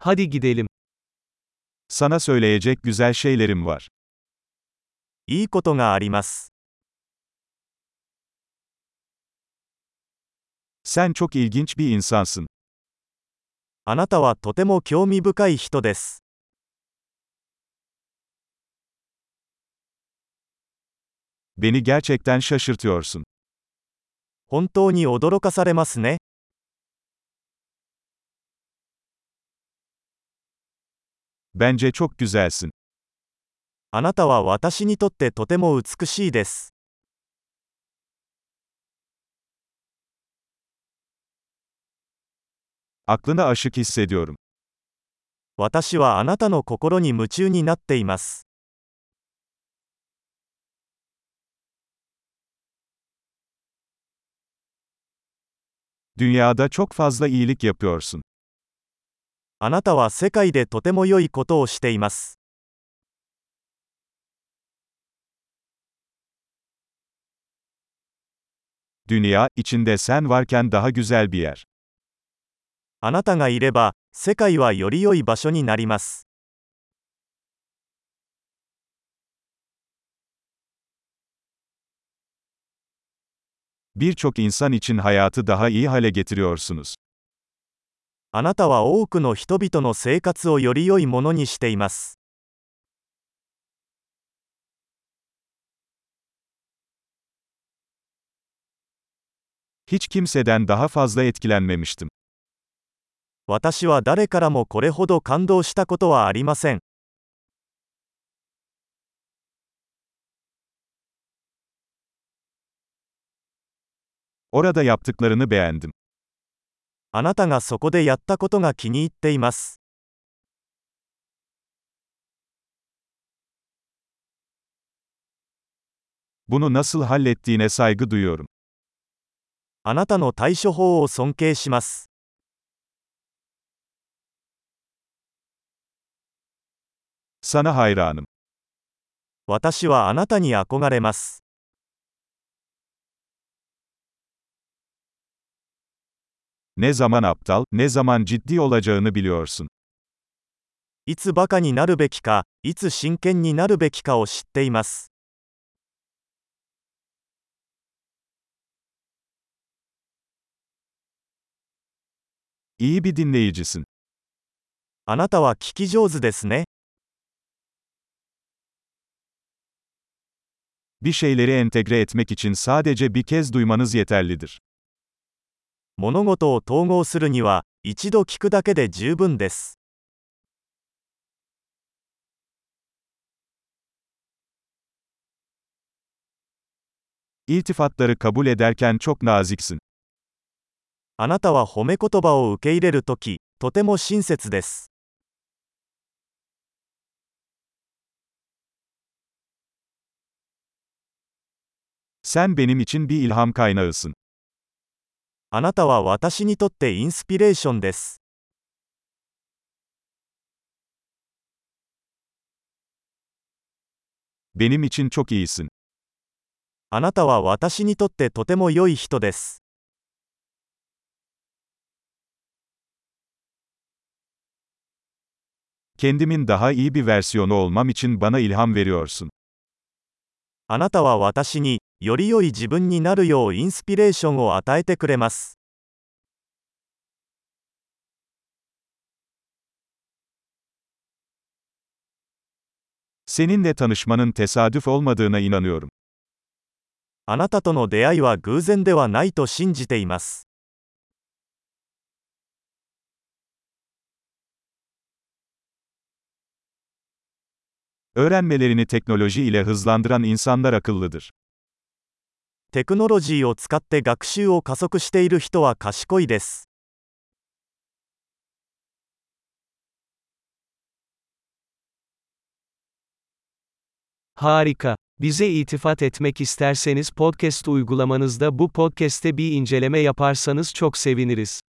Hadi gidelim. Sana söyleyecek güzel şeylerim var. いいことがあります。 Sen çok ilginç bir insansın. あなたはとても興味深い人です。 Beni gerçekten şaşırtıyorsun. 本当に驚かされますね。 Bence çok güzelsin. あなたは私にとってとても美しいです。 Aklına aşık hissediyorum. 私はあなたの心に夢中になっています。 Dünyada çok fazla iyilik yapıyorsun. あなたは世界でとても良いことをしています。 Dünya, içinde sen varken daha güzel bir yer. あなたがいれば、世界はより良い場所になります。 Birçok insan için hayatı daha iyi hale getiriyorsunuz. あなたは多くの人々の生活をより良いものにしています。Hiç kimseden daha fazla etkilenmemiştim. 私は誰からもこれほど感動したことはありません。Orada yaptıklarını beğendim. あなたがそこでやったことが気に入っています。Bunu nasıl hallettiğine saygı duyuyorum. あなたの対処法を尊敬します。Sana hayranım. 私はあなたに憧れます。Ne zaman aptal, ne zaman ciddi olacağını biliyorsun. いつバカになるべきか、いつ真剣になるべきかを知っています。 İyi bir dinleyicisin. あなたは聞き上手ですね。 Bir şeyleri entegre etmek için sadece bir kez duymanız yeterlidir. 物事を統合するには、一度聞くだけで十分です。あなたは褒め言葉を受け入れるとき、とても親切です。Sen benim için bir ilham kaynağısın. あなたは私にとってインスピレーションです。Benim için çok iyisin. あなたは私にとってとても良い人です。Kendimin daha iyi bir versiyonu olmam için bana ilham veriyorsun. あなたは私に、より良い自分になるようインスピレーションを与えてくれます。あなたとの出会いは偶然ではないと信じています。Öğrenmelerini teknoloji ile hızlandıran insanlar akıllıdır. テクノロジーを使って学習を加速している人は賢いです。 Harika. Bize itifat etmek isterseniz podcast uygulamanızda bu podcast'te bir inceleme yaparsanız çok seviniriz.